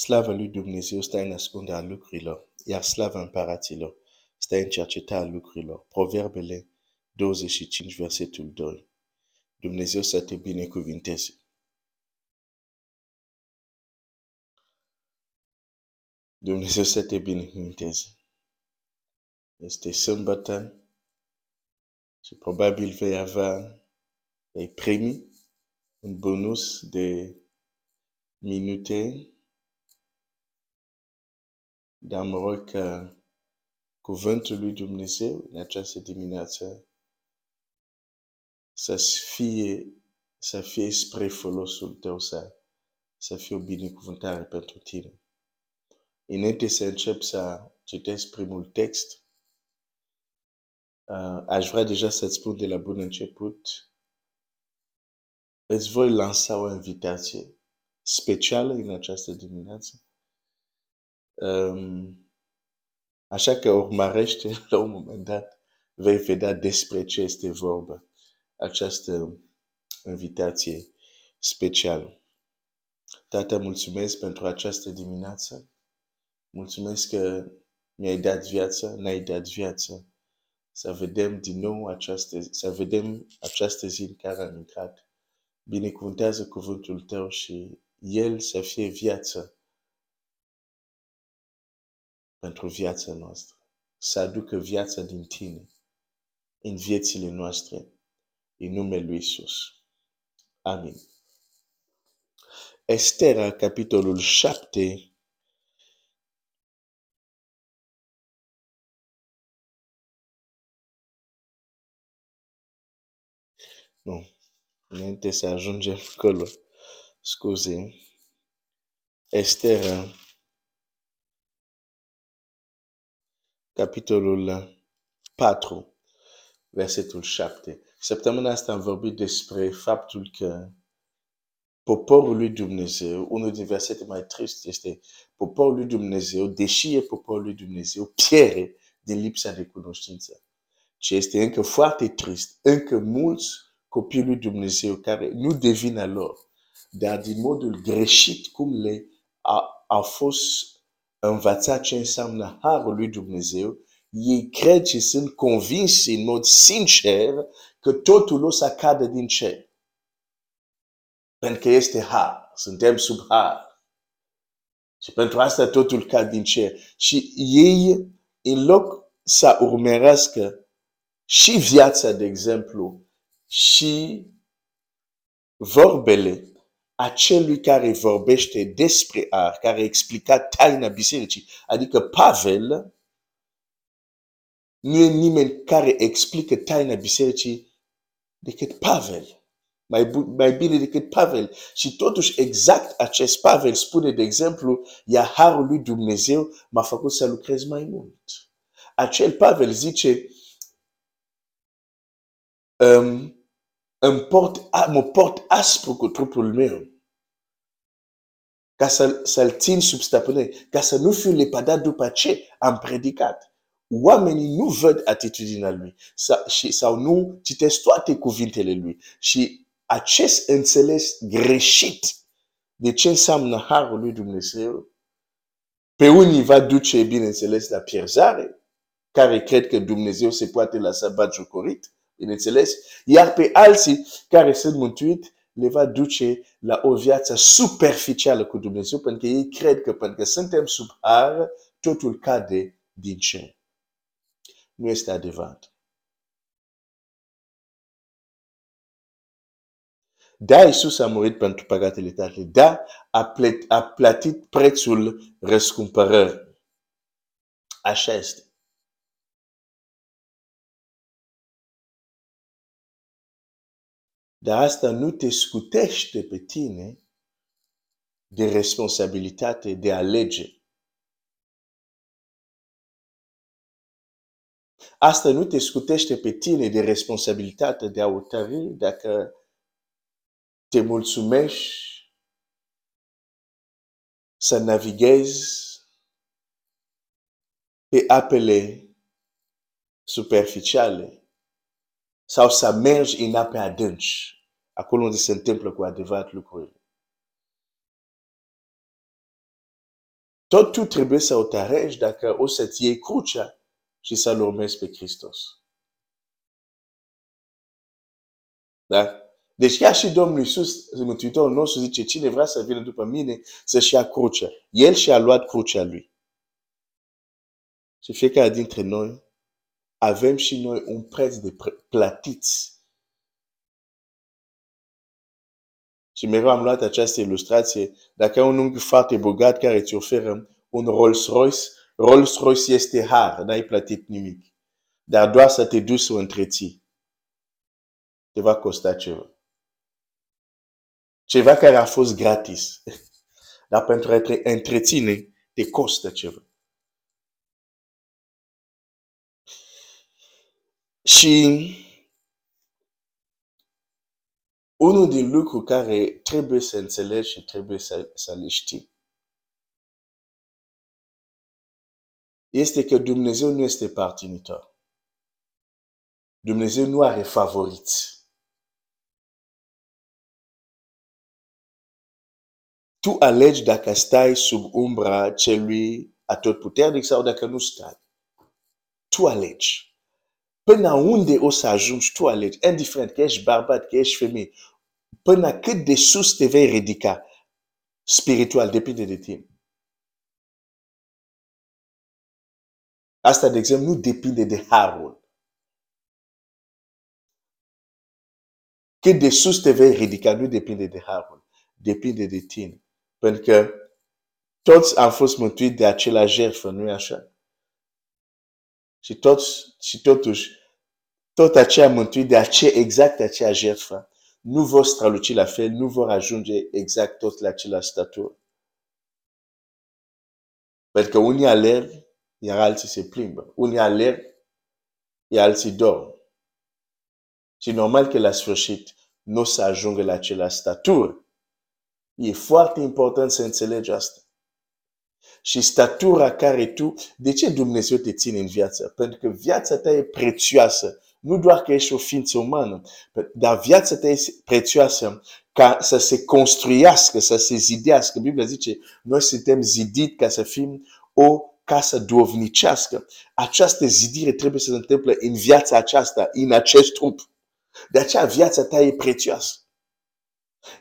Slava lui Dumnezeu stă în ascunderea lucrurilor, iar slava împăraților stă în cercetarea lucrurilor. Proverbele 25, versetul 2. Dumnezeu să te binecuvinteze. Dumnezeu să te binecuvinteze. Este sâmbătă și probabil vei avea, vei primi un bonus de minute, dar mă rog că cuvântul lui Dumnezeu în această dimineață să fie, să fie spre folosul tău, să, să fie o binecuvântare pentru tine. Înainte să încep să citesc primul text, uh, aș vrea deja să-ți spun de la bun început, îți voi lansa o invitație specială în această dimineață. Um, așa că urmărește la un moment dat, vei vedea despre ce este vorba această invitație specială. Tată, mulțumesc pentru această dimineață. Mulțumesc că mi-ai dat viață, ne-ai dat viață. Să vedem din nou această, să vedem această zi în care am intrat. Binecuvântează cuvântul tău și el să fie viață pentru viața noastră. Să aducă viața din tine în viețile noastre, în numele lui Isus. Amin. Estera, capitolul 7, Nu. Înainte să ajungem acolo. Scuze. Estera. Capitolul 4. Versetul 7. Săptămâna asta am vorbit despre faptul că poporul lui Dumnezeu, unul din versete mai triste este poporul lui Dumnezeu, deși e poporul lui Dumnezeu, pierde din lipsa de cunoștință. Ce este încă foarte trist. Încă mulți copiii lui Dumnezeu care nu devin lor, dar din modul greșit cum le a, a fost învățat ce înseamnă harul lui Dumnezeu, ei cred și sunt convinși în mod sincer că totul o să cadă din cer. Pentru că este har. Suntem sub har. Și pentru asta totul cade din cer. Și ei, în loc să urmărească și viața, de exemplu, și vorbele acelui care vorbește despre ar, care a explicat taina bisericii, adică Pavel, nu e nimeni care explică taina bisericii decât Pavel. Mai, mai bine decât Pavel. Și totuși exact acest Pavel spune, de exemplu, ia harul lui Dumnezeu m-a făcut să lucrez mai mult. Acel Pavel zice, um, îmi port, mă port aspru cu trupul meu ca să, să-l țin sub stăpânire, ca să nu fiu lepădat după ce am predicat. Oamenii nu văd atitudinea lui sau, și, sau nu citesc toate cuvintele lui. Și acest înțeles greșit de ce înseamnă harul lui Dumnezeu, pe unii va duce, bineînțeles, la pierzare, care cred că Dumnezeu se poate lăsa batjocorit, bineînțeles, iar pe alții care sunt mântuit le va duce la o viață superficială cu Dumnezeu, pentru că ei cred că pentru că suntem sub har, totul cade din cer. Nu este adevărat. Da, Isus a murit pentru păcatele tale. Da, a, plătit, a plătit prețul răscumpărării. Așa este. Dar asta nu te scutește pe tine de responsabilitate de a alege. Asta nu te scutește pe tine de responsabilitate de a hotărâi dacă te mulțumești să navighezi pe apele superficiale sau să mergi în ape adânci, acolo unde se întâmplă cu adevărat lucrurile. tot tu trebuie să o tărești dacă o să-ți iei crucea și să-L urmezi pe Hristos. Da? Deci chiar și Domnul Iisus, Mântuitorul nostru, zice, cine vrea să vină după mine, să-și ia crucea. El și-a luat crucea lui. Și fiecare dintre noi avem și noi un preț de plătiți. Și mereu am luat această ilustrație. Dacă ai un unghi foarte bogat care îți oferă un Rolls-Royce, Rolls-Royce este har, n-ai plătit nimic. Dar doar să te duci să o întreții. Te va costa ceva. Ceva care a fost gratis. Dar pentru a te întreține, te costă ceva. Și unul din lucruri care trebuie să înțelegi și trebuie să, să le știi este că Dumnezeu nu este partinitor. Dumnezeu nu are favoriți. Tu alegi dacă stai sub umbra celui atotputernic sau dacă nu stai. Tu alegi. Până unde o să ajungi tu alegi, indiferent că ești bărbat, că ești femeie, până cât de sus te vei ridica spiritual, depinde de tine. Asta, de exemplu, nu depinde de harul. Cât de sus te vei ridica nu depinde de harul, depinde de tine. Pentru că toți am fost mântuiți de același jertfă, nu-i așa? Și, toți, și totuși, tot aceea mântuit de aceea, exact aceea jertfă, nu vor străluci la fel, nu vor ajunge exact tot la același statură. Pentru că unii alerg, iar alții se plimbă. Unii alerg, iar alții dorm. Și normal că la sfârșit nu o să ajungă la același statură. E foarte important să înțelegi asta. Și statura care tu, de ce Dumnezeu te ține în viață? Pentru că viața ta e prețioasă. Nu doar că ești o ființă umană, dar viața ta este prețioasă ca să se construiască, să se zidească. Biblia zice, noi suntem zidit ca să fim o casă dovnicească. Această zidire trebuie să se întâmple în viața aceasta, în acest trup. De aceea viața ta e prețioasă.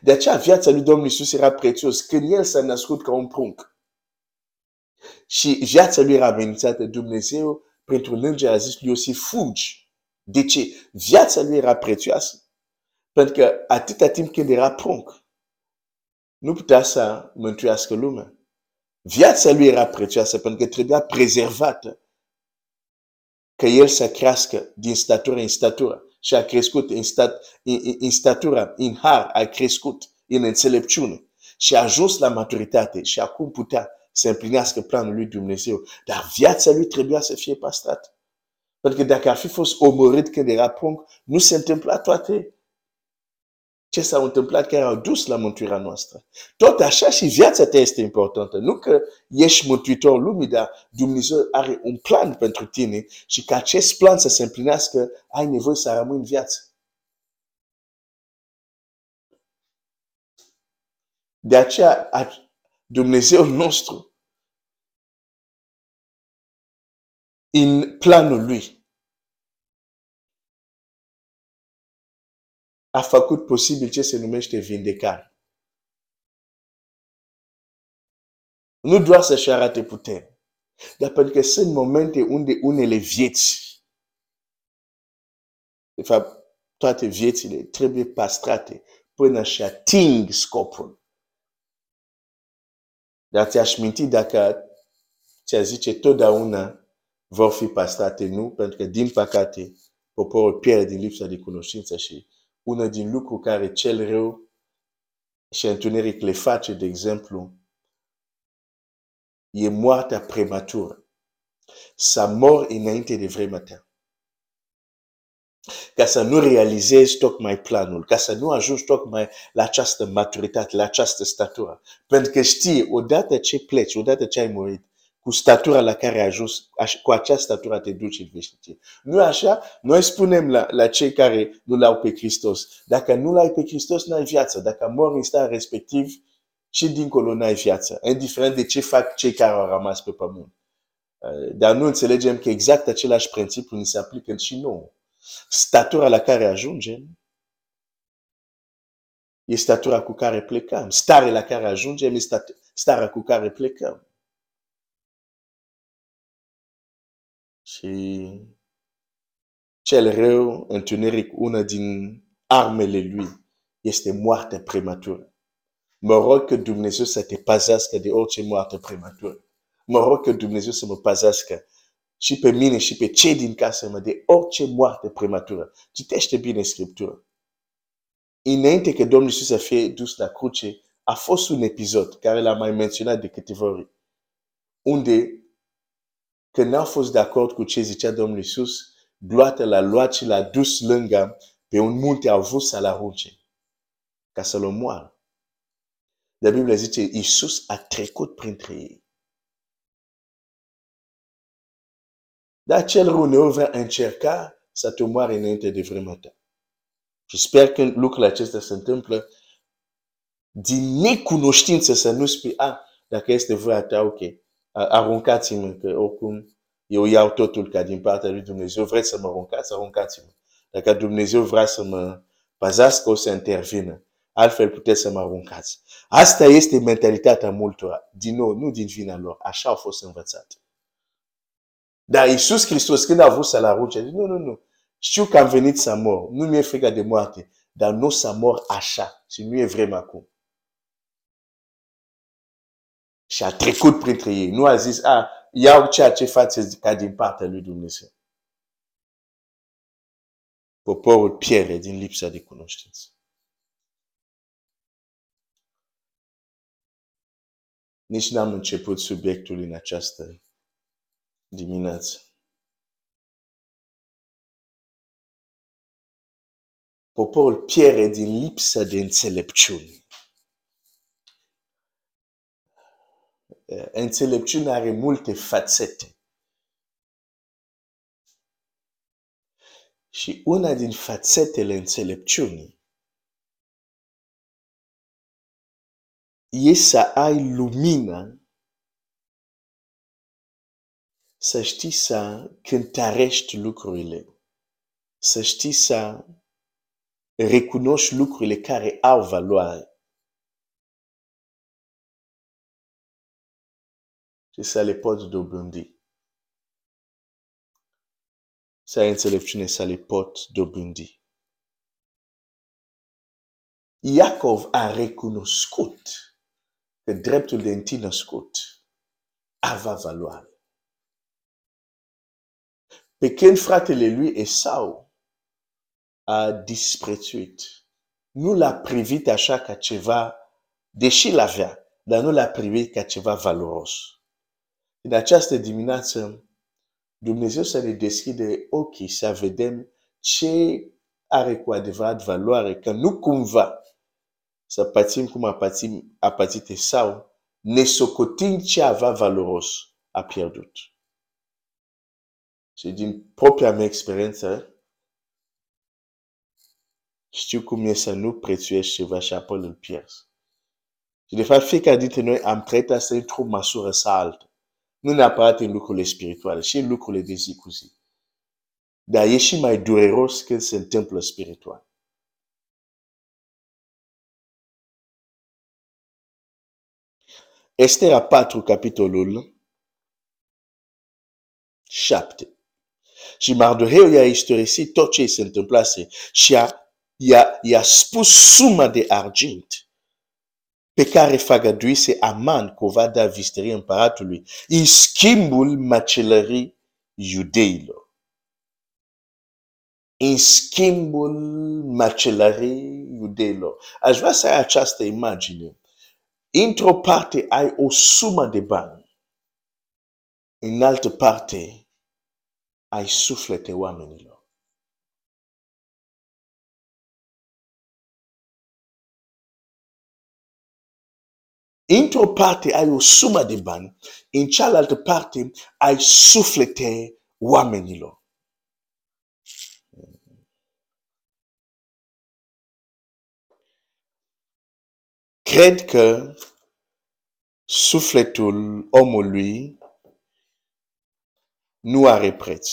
De aceea viața lui Domnul Iisus era prețios când El s-a născut ca un prunc. Și viața lui era amenințată. Dumnezeu, printr-un înger, a zis lui Iosif, fugi. De ce? Viața lui era prețioasă. Pentru că atâta timp când era prunc, nu putea să mântuiască lumea. Viața lui era prețioasă pentru că trebuia prezervată. Că el să crească din statură în statură. Și a crescut în, stat, în, în statură, în har, a crescut în înțelepciune. Și a ajuns la maturitate și acum putea să împlinească planul lui Dumnezeu. Dar viața lui trebuia să fie pastrată. Pentru că dacă ar fi fost omorât când era prunc, nu se întâmpla toate ce s-au întâmplat care au dus la mântuirea noastră. Tot așa și viața ta este importantă. Nu că ești mântuitor lumii, dar Dumnezeu are un plan pentru tine și ca acest plan să se împlinească, ai nevoie să rămâi în viață. De aceea, Dumnezeu nostru în planul lui. A făcut posibil ce se numește vindecare. Nu doar să-și arate putere, dar pentru că sunt momente unde unele vieți, de fapt, toate viețile trebuie pastrate până și ating scopul. Dar ți-aș minti dacă ți-a zice totdeauna vor fi pastrate, nu? Pentru că, din păcate, poporul pierde din lipsa de cunoștință și una din lucruri care cel rău și întuneric le face, de exemplu, e moartea prematură. Să mor înainte de vremea ta. Ca să nu realizezi tocmai planul, ca să nu ajungi tocmai la această maturitate, la această statură. Pentru că știi, odată ce pleci, odată ce ai murit, cu statura la care ai ajuns, cu această statură te duci în veșnicie. Nu așa? Noi spunem la, la cei care nu l-au pe Hristos. Dacă nu l-ai pe Hristos, nu ai viață. Dacă mor în starea respectiv, și dincolo n-ai viață, indiferent de ce fac cei care au rămas pe pământ. Uh, dar nu înțelegem că exact același principiu ni se aplică și nouă. Statura la care ajungem e statura cu care plecăm. Starea la care ajungem e starea cu care plecăm. Și cel rău, întuneric, una din armele lui este moartea prematură. Mă rog că Dumnezeu să te pazească de orice moarte prematură. Mă rog că Dumnezeu să mă pazească și pe mine și pe cei din casă mă de orice moarte prematură. Citește bine Scriptura. Înainte că Domnul Iisus să fie dus la cruce, a fost un episod care l-am mai menționat de câteva ori, unde când n-au fost de acord cu ce zicea Domnul Iisus, gloata l-a luat și l-a dus lângă pe un munte, au vrut să-l arunce ca să-l omoară. Dar Biblia zice, Iisus a trecut printre ei. Dar cel rău uneori va încerca să te omoare înainte de vremea ta. Și sper că lucrul acesta se întâmplă din necunoștință să nu spui, a, ah, dacă este voia ta, ok, aruncați-mă, că oricum eu iau totul ca din partea lui Dumnezeu, vreți să mă aruncați, aruncați-mă. Dacă Dumnezeu vrea să mă pazească, o să intervină. Altfel puteți să mă aruncați. Asta este mentalitatea multora. Din nou, nu din vina lor. Așa au fost învățate. Dar Iisus Hristos, când a vrut să-l arunce, nu, nu, nu. Știu că am venit să mor. Nu mi-e frică de moarte. Dar nu să mor așa. Și nu e vreme acum. Și a trecut printre ei. Nu a zis, a, iau ceea ce faceți ca din partea lui Dumnezeu. Poporul pierde din lipsa de cunoștință. Nici n-am început subiectul în această dimineață. Poporul pierde din lipsa de înțelepciune. Înțelepciunea are multe fațete. Și una din fațetele înțelepciunii e să ai lumină, să știi să cântărești lucrurile, să știi să recunoști lucrurile care au valoare. Și să le poți dobândi. Să ai înțelepciune să le poți dobândi. Iacov a recunoscut că dreptul de întâi născut avea valoare. Pe când fratele lui Esau a disprețuit, nu l-a privit așa ca ceva, deși l-avea, dar nu l-a privit ca ceva valoros. În această dimineață, Dumnezeu să ne deschide ochii să vedem ce are cu adevărat valoare, că nu cumva să pățim cum a pățit, a pățit Esau, nesocotind ce avea valoros, a pierdut. Și din propria mea experiență, știu cum e să nu prețuiești ceva și apoi îl pierzi. Și de fapt, fiecare dintre noi am trăit asta într-o măsură sau altă. Nu neapărat în lucrurile spirituale, și în lucrurile de zi cu zi. Dar e și mai dureros când se întâmplă spiritual. Estera 4, capitolul 7. Și Mardoheu i-a istorisit tot ce se întâmplase și a, i-a, i-a spus suma de argint pe care fagăduise Aman că o va da visterie împăratului în schimbul macelării iudeilor. În schimbul macelării iudeilor. Aș vrea să ai această imagine într-o parte ai o sumă de bani, în altă parte ai suflete oamenilor. Într-o parte ai o sumă de bani, în cealaltă parte ai suflete oamenilor. Cred că sufletul omului nu are preț.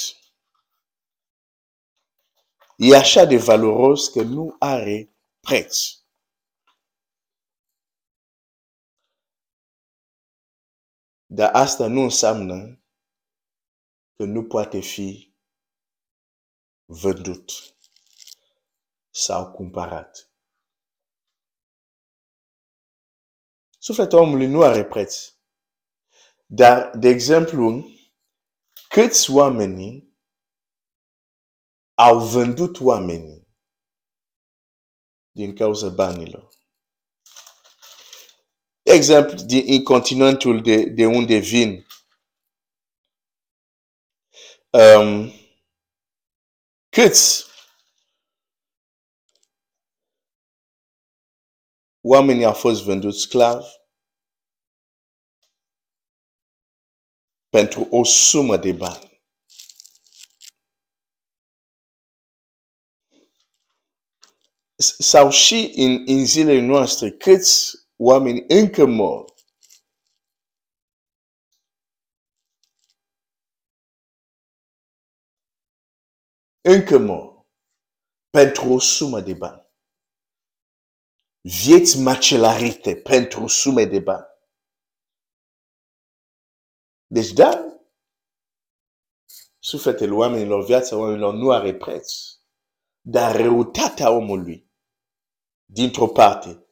E așa de valoros că nu are preț. Dar asta nu înseamnă că nu poate fi vândut sau cumpărat. Sufletul omului nu are preț. Dar, de exemplu, câți oameni au vândut oamenii din cauza banilor? De exemplu, din continentul de, de unde vin, um, câți oamenii au fost vânduți sclavi pentru o sumă de bani. Sau și în, în zilele noastre, câți oameni încă mor încă mor pentru o sumă de bani. Vieți macelarite pentru sume de bani. Deci da, sufletele oamenilor, viața oamenilor nu are preț. Dar răutatea omului, dintr-o parte,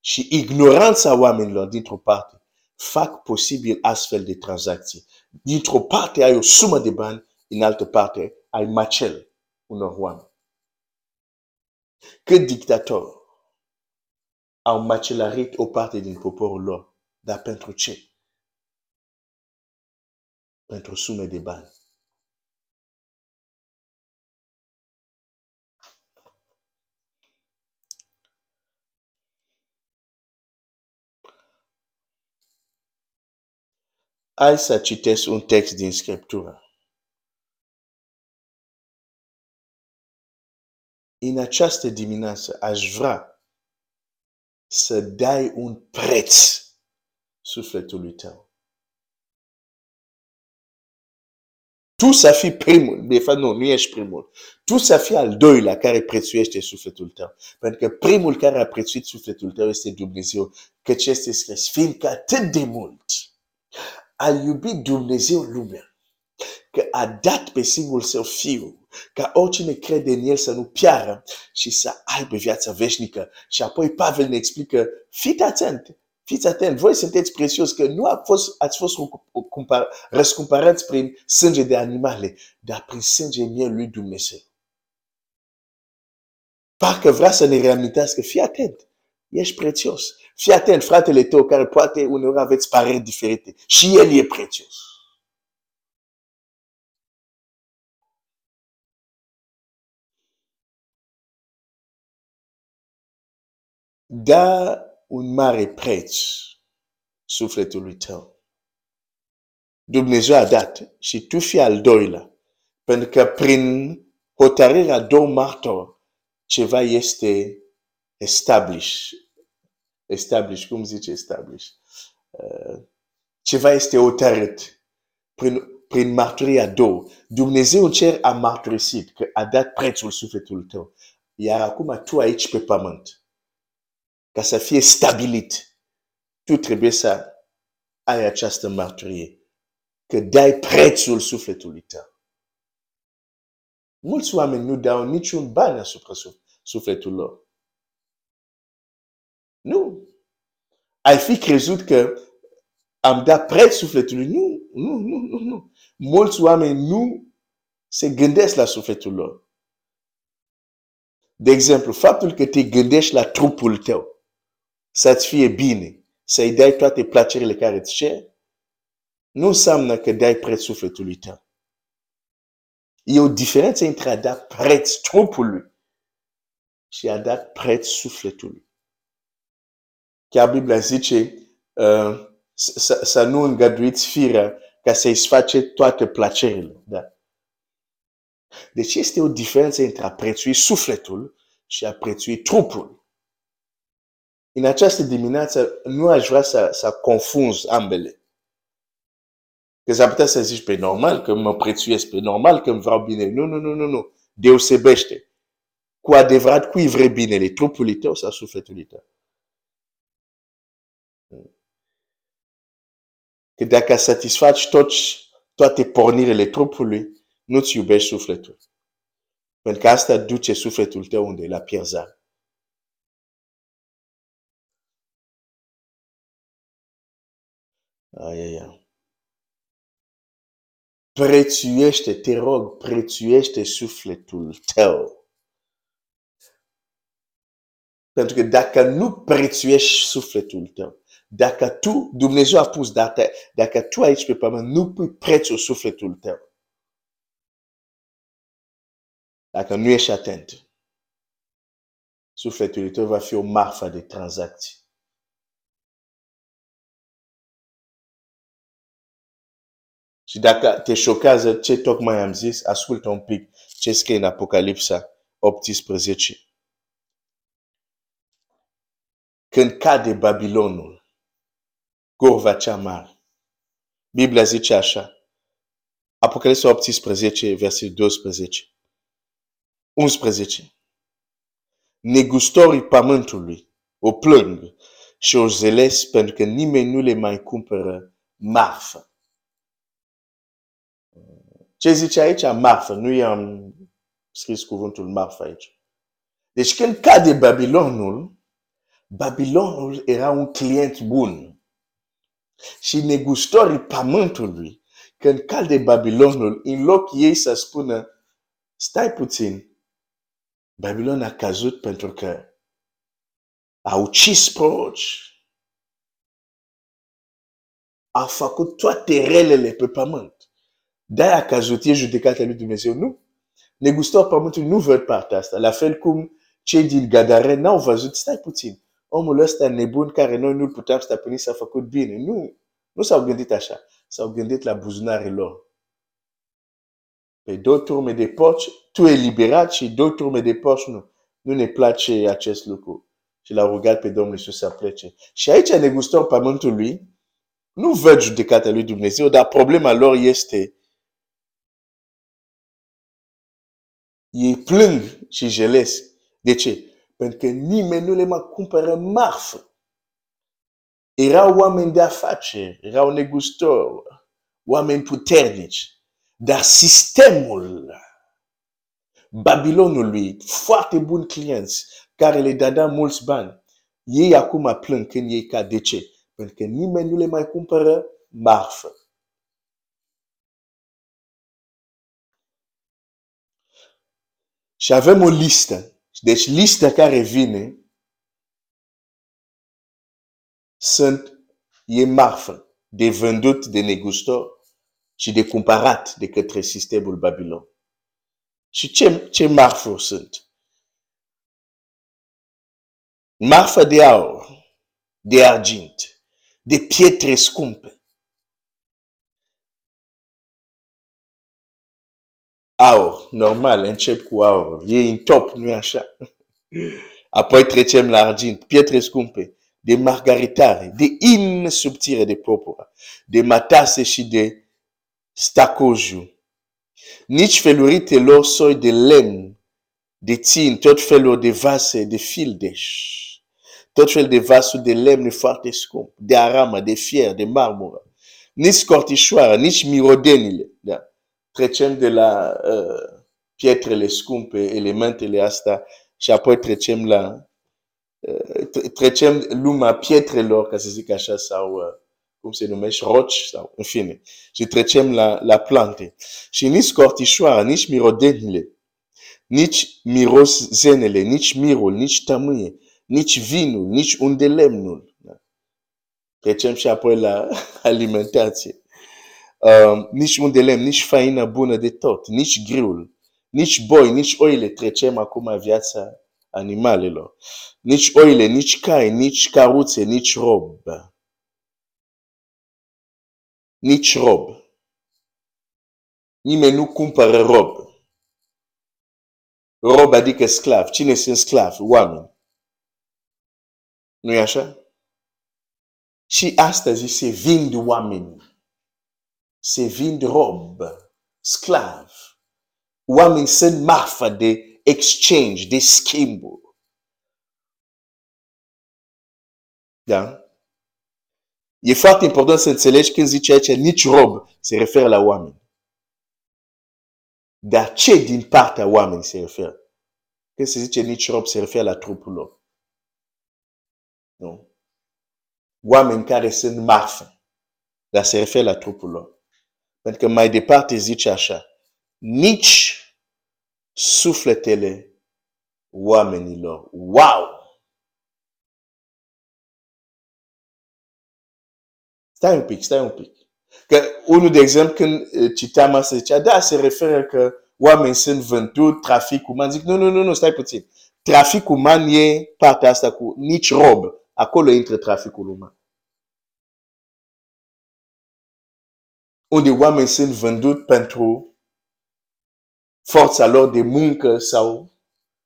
și ignoranța oamenilor, dintr-o parte, fac posibil astfel de tranzacții. Dintr-o parte ai o sumă de bani, în altă parte ai macel unor oameni. Cât dictator au macelarit o parte din poporul lor. Dar pentru ce? Pentru sume de bani. Hai să citesc un text din Scriptură. În această dimineață aș vrea să dai un preț sufletului tău. Tu să fii primul, de fapt nu, nu ești primul. Tu să fii al doilea care prețuiește sufletul tău. Pentru că primul care a prețuit sufletul tău este Dumnezeu. Căci este scris, fiindcă atât de mult a iubit Dumnezeu lumea, că a dat pe singurul său fiu, ca oricine crede în el să nu piară și să aibă viața veșnică. Și apoi Pavel ne explică, fiți atent, fiți atent, voi sunteți prețios, că nu a fost, ați fost răscumpărați prin sânge de animale, dar prin sânge miel lui Dumnezeu. Parcă vrea să ne reamintească, fii atent, ești prețios. Fii atent, fratele tău, care poate uneori aveți păreri diferite. Și el e prețios. Da un mare preț sufletului tău. Dumnezeu a dat și tu fii al doilea. Pentru că prin hotărârea două martori, ceva este established. Establish, cum zice establish? Uh, ceva este hotărât prin, prin marturia două. Dumnezeu în cer a marturisit că a dat prețul sufletului tău. Iar acum tu aici pe pământ ca să fie stabilit, tu trebuie să ai această mărturie, că dai prețul sufletului tău. Mulți oameni nu dau niciun bani asupra sufletul lor. Nu. Ai fi crezut că am dat preț sufletului? Nu, nu, nu, nu, nu. Mulți oameni nu se gândesc la sufletul lor. De exemplu, faptul că te gândești la trupul tău să-ți fie bine, să-i dai toate plăcerile care îți cer, nu înseamnă că dai preț sufletului tău. E o diferență între a da preț trupului și a da preț sufletului. Chiar Biblia zice uh, să, să nu îngăduiți firea ca să-i face toate plăcerile. Da? Deci este o diferență între a prețui sufletul și a prețui trupul. În această dimineață nu aș vrea să, să confunzi ambele. Că s-ar putea să zici, pe normal că mă prețuiesc, pe normal că îmi vreau bine. Nu, nu, nu, nu, nu. Deosebește. Cu adevărat, cui vrei binele? Trupului tău sau sufletului tău? Că dacă satisfaci toți, toate pornirile trupului, nu-ți iubești sufletul. Pentru că asta duce sufletul tău unde? La pierzare. Ai, ai, ai. Prețuiește, te rog, prețuiește sufletul tău. Pentru că dacă nu prețuiești sufletul tău, dacă tu, Dumnezeu a pus data, dacă tu aici pe pământ nu pui prețul sufletul tău, dacă nu ești atent, sufletul tău va fi o marfă de tranzacții. Și dacă te șochează ce tocmai am zis, ascultă un pic ce scrie în Apocalipsa 18. Când cade Babilonul, curva cea mare, Biblia zice așa, Apocalipsa 18, versetul 12. 11. Negustorii pământului o plâng și o zeles pentru că nimeni nu le mai cumpără marfă. Ce zice aici? Marfă. Nu i-am scris cuvântul marfă aici. Deci când cade Babilonul, Babilonul era un client bun. Și negustorii pământului, când cade Babilonul, în loc ei să spună, stai puțin, Babilon a căzut pentru că a ucis proroci. A făcut toate relele pe pământ. De-aia a căzut, e judecata lui Dumnezeu. Nu. Negustor pământului nu văd partea asta. La fel cum cei din Gadare n-au văzut, stai puțin, omul ăsta nebun care noi nu-l puteam stăpâni s-a făcut bine. Nu. Nu s-au gândit așa. S-au gândit la buzunarele lor. Pe două turme de porci, tu e liberat și două turme de porci nu. Nu ne place acest lucru. Și l-a rugat pe Domnul Iisus să plece. Și aici negustor pământului nu văd judecata lui Dumnezeu, dar problema lor este ei plâng și jeles. De ce? Pentru că nimeni nu le mai cumpără marfă. Erau oameni de afaceri, erau negustori, oameni puternici. Dar sistemul Babilonului, foarte buni clienți, care le dădea mulți bani, ei acum plâng când ei cad. De ce? Pentru că nimeni nu le mai cumpără marfă. Și avem o listă. Deci lista care vine sunt e marfă de vândut de negustor și de cumpărat de către sistemul Babilon. Și ce, ce marfuri sunt? Marfă de aur, de argint, de pietre scumpe. Aur, normal, încep cu aur. E în top, nu e așa? Apoi trecem la argint, pietre scumpe, de margaritare, de in subțire de purpura, de matase și de stacoju. Nici feluritelor soi de lemn, de țin, tot felul de vase, de fildeș, tot fel de vasuri de lemn foarte scump, de aramă, de fier, de marmură. Nici cortișoară, nici mirodenile. Da. Trecem de la uh, pietrele scumpe, elementele astea, și apoi trecem la uh, trecem lumea pietrelor, ca să zic așa, sau uh, cum se numește, roci sau în fine. Și trecem la, la plante. Și nici cortișoara, nici mirodenile, nici mirozenele, nici mirul, nici tămâie, nici vinul, nici unde lemnul. Da? Trecem și apoi la alimentație. Uh, nici unde lemn, nici faină bună de tot, nici griul, nici boi, nici oile. Trecem acum viața animalelor. Nici oile, nici cai, nici caruțe, nici rob nici rob. Nimeni nu cumpără rob. Rob adică sclav. Cine sunt sclav? Oameni. nu-i așa? Și astăzi se vind oameni, se vind rob, sclav. Oameni sunt marfă de exchange, de schimburi. Da? E foarte important să înțelegi când zice aici nici rob se referă la oameni. Dar ce din partea oamenii se referă? Când se zice nici rob se referă la trupul lor. Nu. Oameni care sunt marfă. Dar se referă la trupul lor. Pentru că mai departe zice așa. Nici sufletele oamenilor. Wow! Stai un pic, stai un pic. Că unul, de exemplu, când uh, citeam asta, zicea, da, se referă că oameni sunt vândut, trafic uman. Zic, nu, nu, nu, nu, stai puțin. Trafic uman e partea asta cu nici rob. Acolo intră traficul uman. Unde oameni sunt vândut pentru forța lor de muncă sau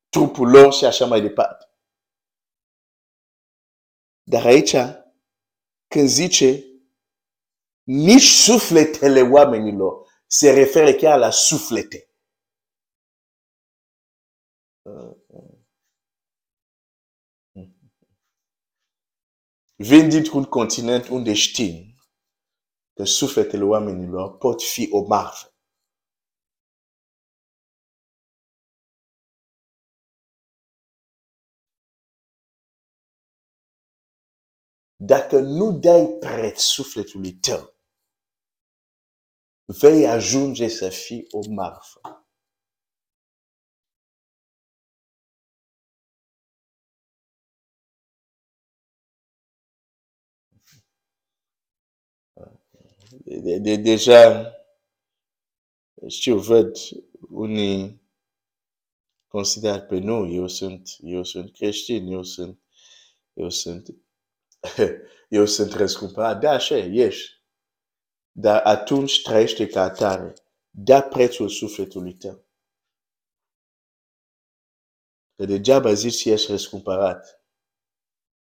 trupul lor și așa mai departe. Dar aici, când zice nici sufletele oamenilor se referă chiar la suflete. Vin dintr-un continent unde știm că sufletele oamenilor pot fi o marfă. Dacă nu dai preț sufletului tău, vei ajunge să fii o marfă. De, de, deja, știu, văd unii consideră pe nu, eu sunt, eu sunt creștin, eu sunt, eu sunt, eu sunt răscumpărat. Da, așa ești. Dar atunci trăiește ca atare. Da prețul sufletului tău. Că degeaba zici ești răscumpărat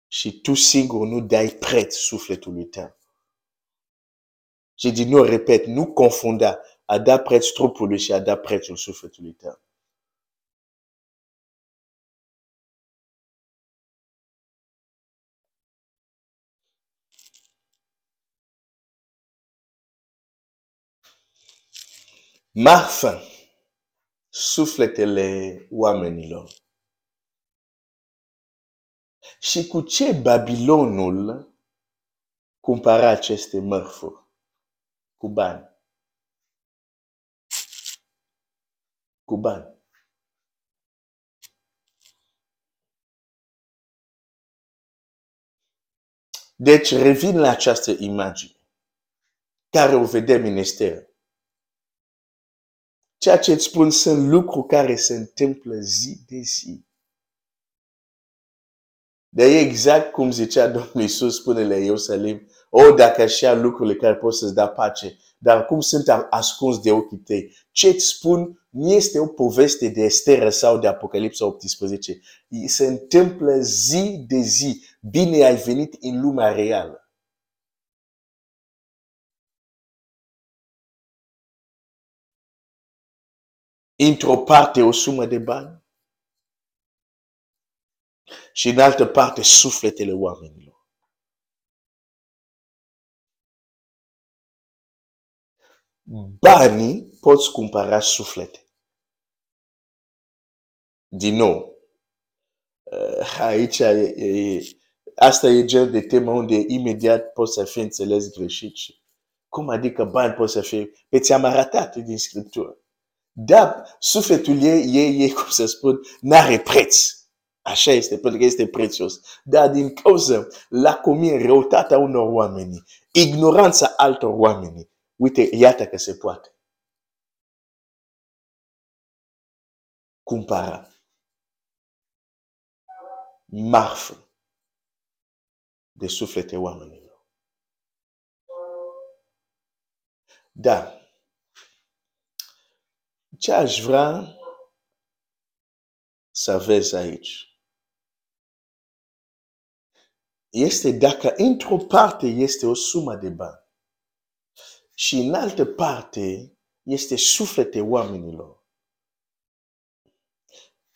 și tu singur nu dai preț sufletului tău. Și din nou repet, nu confunda a da preț trupului și a da prețul sufletului tău. marfă sufletele oamenilor. Și cu ce Babilonul cumpăra aceste mărfuri? Cu bani. Cu bani. Deci revin la această imagine care o vedem în Esther. Ceea ce îți spun sunt lucruri care se întâmplă zi de zi. De exact cum zicea Domnul Iisus, spune la Ierusalim, o, dacă așa lucrurile care pot să-ți da pace, dar cum sunt ascuns de ochii tăi. Ce îți spun nu este o poveste de Estera sau de Apocalipsa 18. Se întâmplă zi de zi. Bine ai venit în lumea reală. într-o parte o sumă de bani și în altă parte sufletele oamenilor. Banii poți cumpăra suflete. Din nou, uh, aici e, e, asta e gen de temă unde imediat poți să fii înțeles greșit. Cum adică bani poți să fie? Pe ți-am arătat din Scriptură. Da, sufletul ei, ei, ei, cum să spun, n-are preț. Așa este, pentru că este prețios. Dar din cauza la comin răutatea unor oameni, ignoranța altor oameni, uite, iată că se poate. Cumpara marfă de suflete oamenilor. Da, ce aș vrea să vezi aici? este dacă într-o parte este o sumă de bani și în altă parte este suflete oamenilor,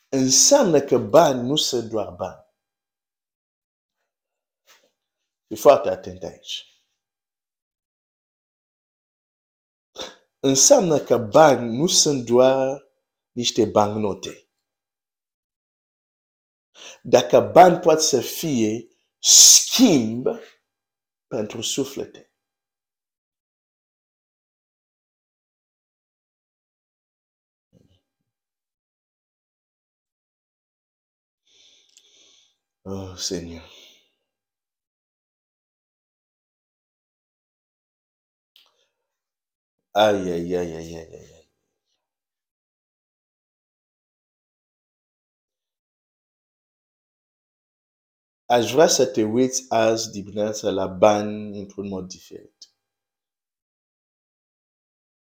înseamnă că bani nu sunt doar bani. E foarte atent aici. Înseamnă că bani nu sunt doar niște bancnote. Dacă bani poate să fie schimb pentru suflete. Oh, Seigneur. Aïe, aïe, aïe, aïe, aïe, aïe. Aș vrea să te uiți azi dimineața la bani într-un mod diferit.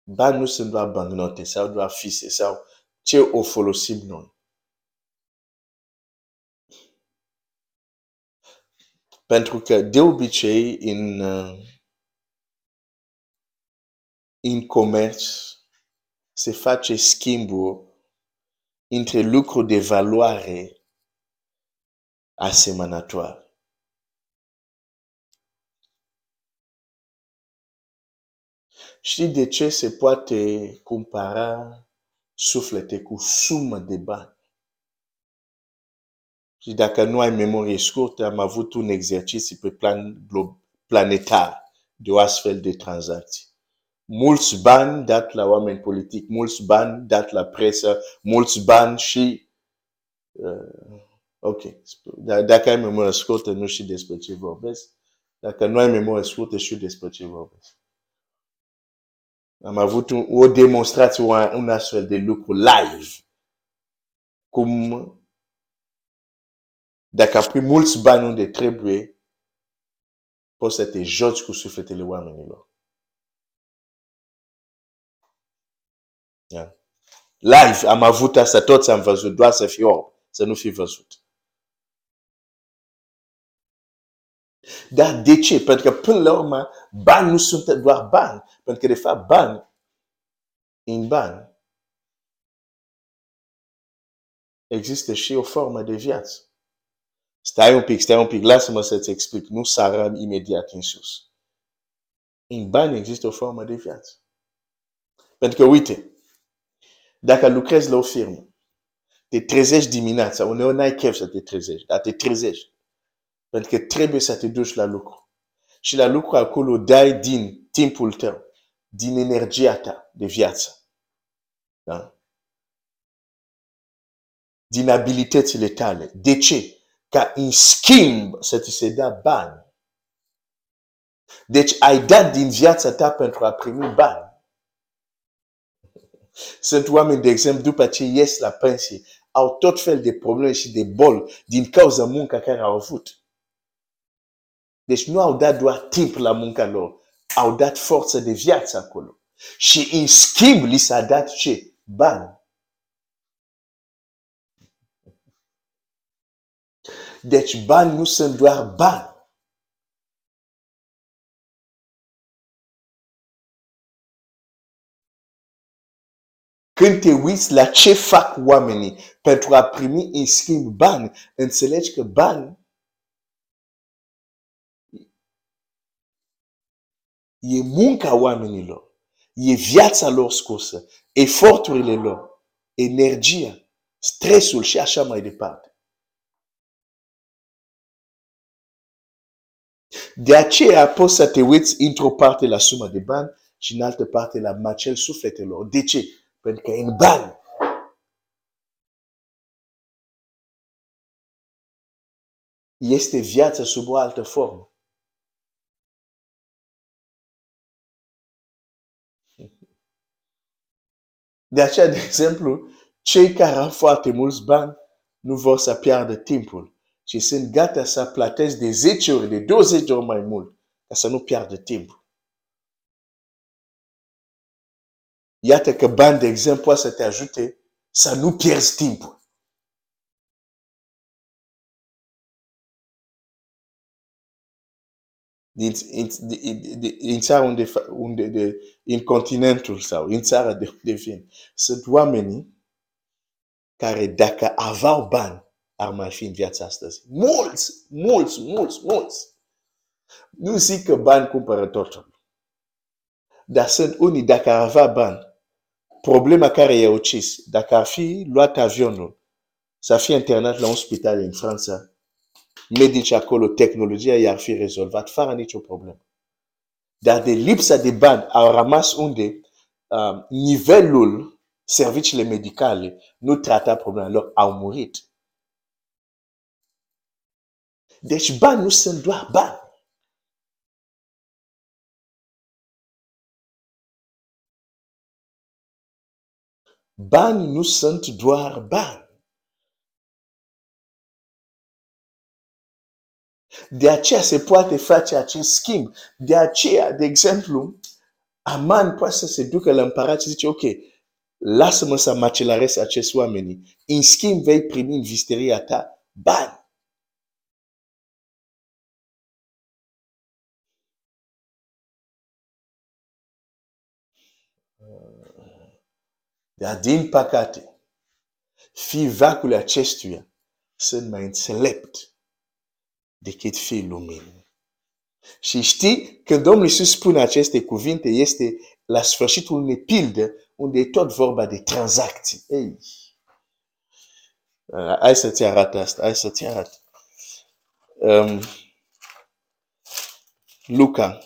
Bani nu sunt doar bancnote sau doar fise sau ce o folosim noi. Pentru că de obicei în, uh, în comerț se face schimbul între lucruri de valoare asemănătoare. Știi de ce se poate compara suflete cu sumă de bani? Și dacă nu ai memorie scurtă, am avut un exercițiu pe plan planetar de o astfel de tranzacții. Mulți bani dat la oameni politici, mulți bani dat la presă, mulți bani și uh, Ok. Dacă ai memorie scurtă, nu știi despre ce vorbesc. Dacă nu ai memorie scurtă, știu despre ce vorbesc. Am avut un, o demonstrație, un astfel de lucru live. Cum dacă pui mulți bani unde trebuie, poți să te joci cu sufletele oamenilor. Yeah. Live am avut asta, toți am văzut, doar să fii orb, să nu fi văzut. Dar de ce? Pentru că până la urmă, bani nu sunt doar bani. Pentru că de fapt bani, în bani, există și o formă de viață. Stai un pic, stai un pic, lasă-mă să-ți explic. Nu sarăm imediat în sus. În bani există o formă de viață. Pentru că, uite, dacă lucrezi la o firmă, te trezești dimineața, uneori n-ai chef să te trezești, dar te trezești. Pentru că trebuie să te duci la lucru. Și la lucru acolo dai din timpul tău, din energia ta de viață. Da? Din abilitățile tale. De ce? Ca în schimb să ți se dea bani. Deci ai dat din viața ta pentru a primi bani. Sunt oameni, de exemplu, după ce ies la pensie, au tot fel de probleme și de boli din cauza munca care au avut. Deci nu au dat doar timp la munca lor, au dat forță de viață acolo. Și în schimb li s-a dat ce? Bani. Deci bani nu sunt doar bani. Când te uiți la ce fac oamenii pentru a primi în schimb bani, înțelegi că bani e munca oamenilor, e viața lor scosă, eforturile lor, energia, stresul și așa mai departe. De aceea poți să te uiți într-o parte la suma de bani și în altă parte la macel sufletelor. De ce? Pentru că în bani este viața sub o altă formă. De aceea, de exemplu, cei care au foarte mulți bani nu vor să piardă timpul și sunt gata să plătesc de 10 ori, de 20 ori mai mult ca să nu piardă timp. Iată că bani, de exemplu, poate să te ajute să nu pierzi timpul. din, din, din, din, din țara unde, fa- unde de, în continentul sau în țara de unde vin. Sunt oamenii care dacă aveau bani, ar mai fi în viața astăzi. Mulți, mulți, mulți, mulți. Nu zic că bani cumpără totul. Dar sunt unii, dacă ar avea bani, problema care i-a ucis, dacă ar fi luat avionul, să fie internat la un spital în Franța, medici acolo, tehnologia i-ar fi rezolvat fără nicio problemă. Dar de lipsa de bani au rămas unde uh, nivelul serviciile medicale nu trata problema lor, au murit. Deci bani nu sunt doar bani. Bani nu sunt doar bani. De aceea se poate face acest schimb. De aceea, de exemplu, Aman poate să se ducă la împărat și zice, ok, lasă-mă să macelarez acest oameni. În schimb, vei primi în visteria ta bani. Dar din păcate, fivacul acestuia sunt mai înțelept decât fiul luminii. Și știi, când Domnul Iisus spune aceste cuvinte, este la sfârșitul unei pilde unde e tot vorba de tranzacții. Ei, uh, hai să-ți arăt asta, hai să-ți arăt. Um, Luca,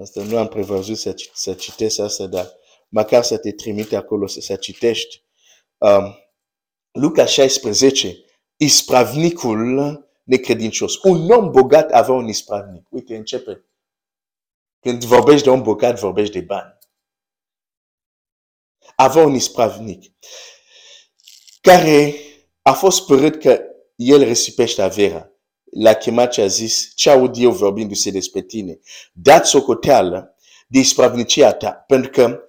asta nu am prevăzut să, să citesc asta, dar măcar să te trimite acolo să, să citești. Um, Luca 16, ispravnicul necredincios. Un om bogat avea un ispravnic. Uite, începe. Când vorbești de om bogat, vorbești de bani. Avea un ispravnic care a fost părât că el risipește averea. L-a chemat și a zis, ce aud eu vorbindu-se despre tine? Dați socoteală de ispravnicia ta, pentru că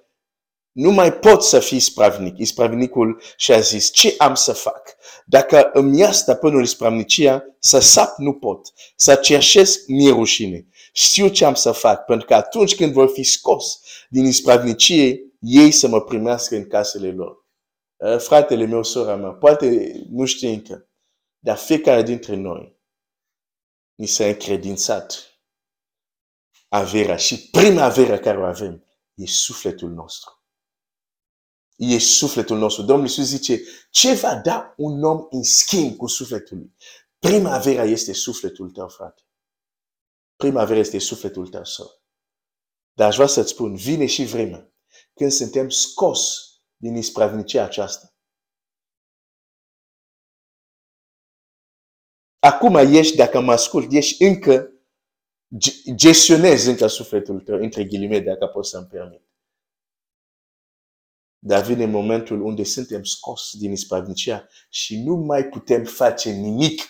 nu mai pot să fii ispravnic. Ispravnicul și-a zis, ce am să fac? Dacă îmi ia stăpânul ispravnicia, să sap nu pot, să cerșesc mie rușine. Știu ce am să fac, pentru că atunci când vor fi scos din ispravnicie, ei să mă primească în casele lor. Eh, fratele meu, sora mea, poate nu știe încă, dar fiecare dintre noi ni s-a încredințat averea și prima avere care o avem e sufletul nostru e sufletul nostru. Domnul Iisus zice, ce va da un om în schimb cu sufletul lui? Primavera este sufletul tău, frate. Primavera este sufletul tău, sor. Dar aș vrea să-ți spun, vine și vremea când suntem scos din ispravnicia aceasta. Acum ești, dacă mă ascult, ești încă, gestionezi încă sufletul tău, între ghilimele, dacă pot să-mi permit. Dar vine momentul unde suntem scos din ispravnicia și nu mai putem face nimic.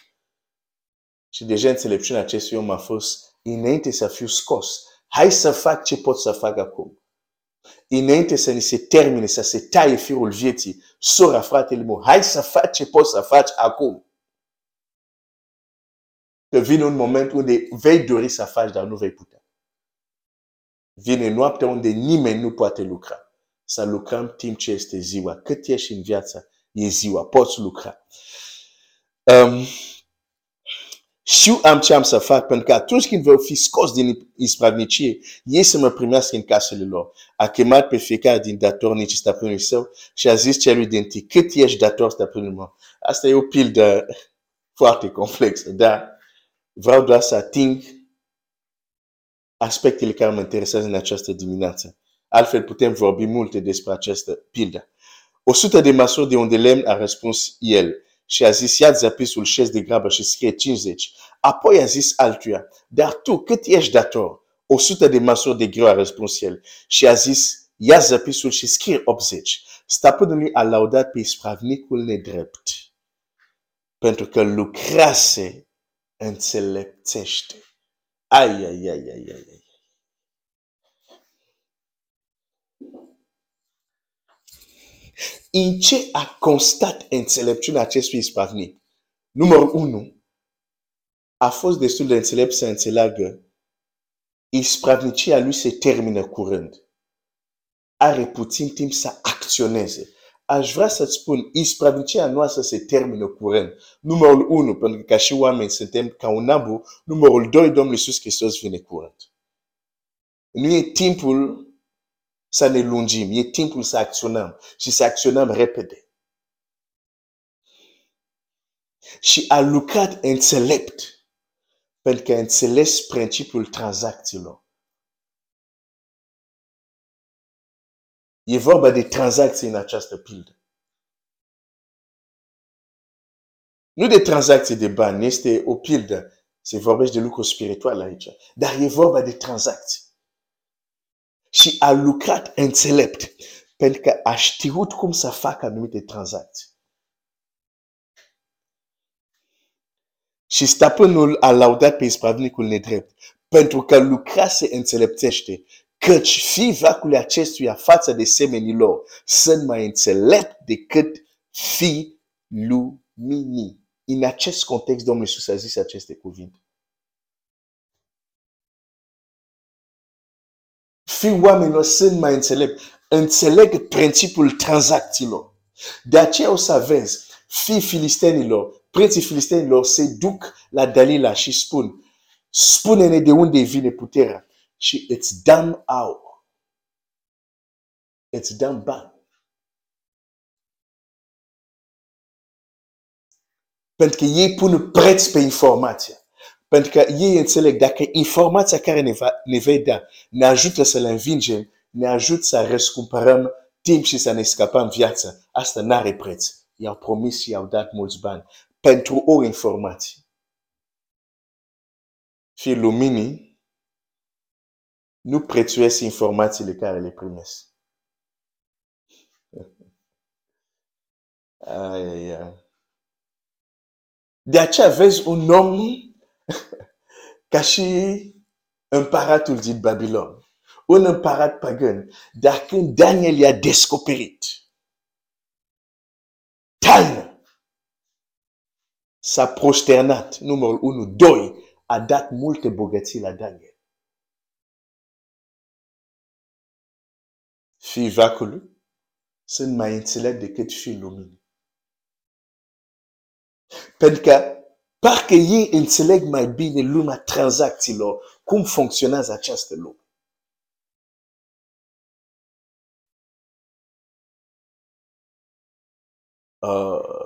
Și deja înțelepciunea acestui om a fost, înainte să fiu scos, hai să fac ce pot să fac acum. Înainte să ni se termine, să se taie firul vieții, sora, fratele meu, hai să fac ce poți să faci acum. Că vine un moment unde vei dori să faci, dar nu vei putea. Vine noaptea unde nimeni nu poate lucra să lucrăm timp ce este ziua. Cât ești în viață, e ziua. Poți lucra. Um, știu am ce am să fac, pentru că atunci când voi fi scos din ispravnicie, ei să mă primească în casele lor. A chemat pe fiecare din datornici stăpânului său și a zis celui din tine, cât ești dator stăpânului meu? Asta e o pildă foarte complexă, dar vreau doar să ating aspectele care mă interesează în această dimineață. Altfel putem vorbi multe despre această pildă. O sută de măsuri de unde lemn a răspuns el și a zis, ia zapisul șes de grabă și scrie 50. Apoi a zis altuia, dar tu cât ești dator? O sută de măsuri de greu a răspuns el și a zis, ia zapisul și scrie 80. Stăpânul a laudat pe ispravnicul nedrept pentru că lucrase înțelepțește. Ai, ai, ai, ai, ai, ai. În ce a constat înțelepciunea acestui ispravnic? Numărul 1. a fost destul de înțelept să înțeleagă ispravnicia lui se termină curând. Are puțin timp să acționeze. Aș vrea să-ți spun, ispravnicia noastră se termină curând. Numărul 1, pentru că ca și oameni suntem ca un abu. Numărul 2, Domnul Iisus Hristos vine curând. Nu e timpul să ne lungim, e timpul să acționăm și să acționăm repede. Și a lucrat înțelept pentru că a înțeles principiul tranzacțiilor. E vorba de tranzacții în această pildă. Nu de tranzacții de bani, este o pildă. Se vorbește de lucruri spirituale aici. Dar e vorba de tranzacții. Și a lucrat înțelept pentru că a știut cum să facă anumite tranzacții. Și stăpânul a laudat pe ispravnicul nedrept, pentru că lucra se înțelepțește, căci fi vacului acestuia față de semenii lor sunt mai înțelept decât fi luminii. În acest context, Domnul Iisus a zis aceste cuvinte. Fi oamenilor sunt mai înțelept, înțeleg principiul tranzacțiilor. De aceea o să vezi, fi filistenilor, preții filistenilor se duc la Dalila și spun, spune-ne de unde vine puterea și îți dăm aur. Îți dăm bani. Pentru că ei pun preț pe informație. Pentru că ei înțeleg dacă informația care ne, va, ne vei da ne ajută să le învingem, ne ajută să răscumpărăm timp și să ne scapăm viața, asta n-are preț. I-au promis și i-au dat mulți bani pentru o informație. Și luminii nu prețuiesc informațiile care le primesc. Ai, ai, ai. De aceea vezi un om ca și împăratul din Babilon. Un împărat pagân. Dar când Daniel i-a descoperit taină s-a prosternat, numărul 1. 2. A dat multe bogății la Daniel. Fii vacului sunt mai înțelept decât fii luminii. Pentru că parcă ei înțeleg mai bine lumea tranzacțiilor, cum funcționează această lume. Uh,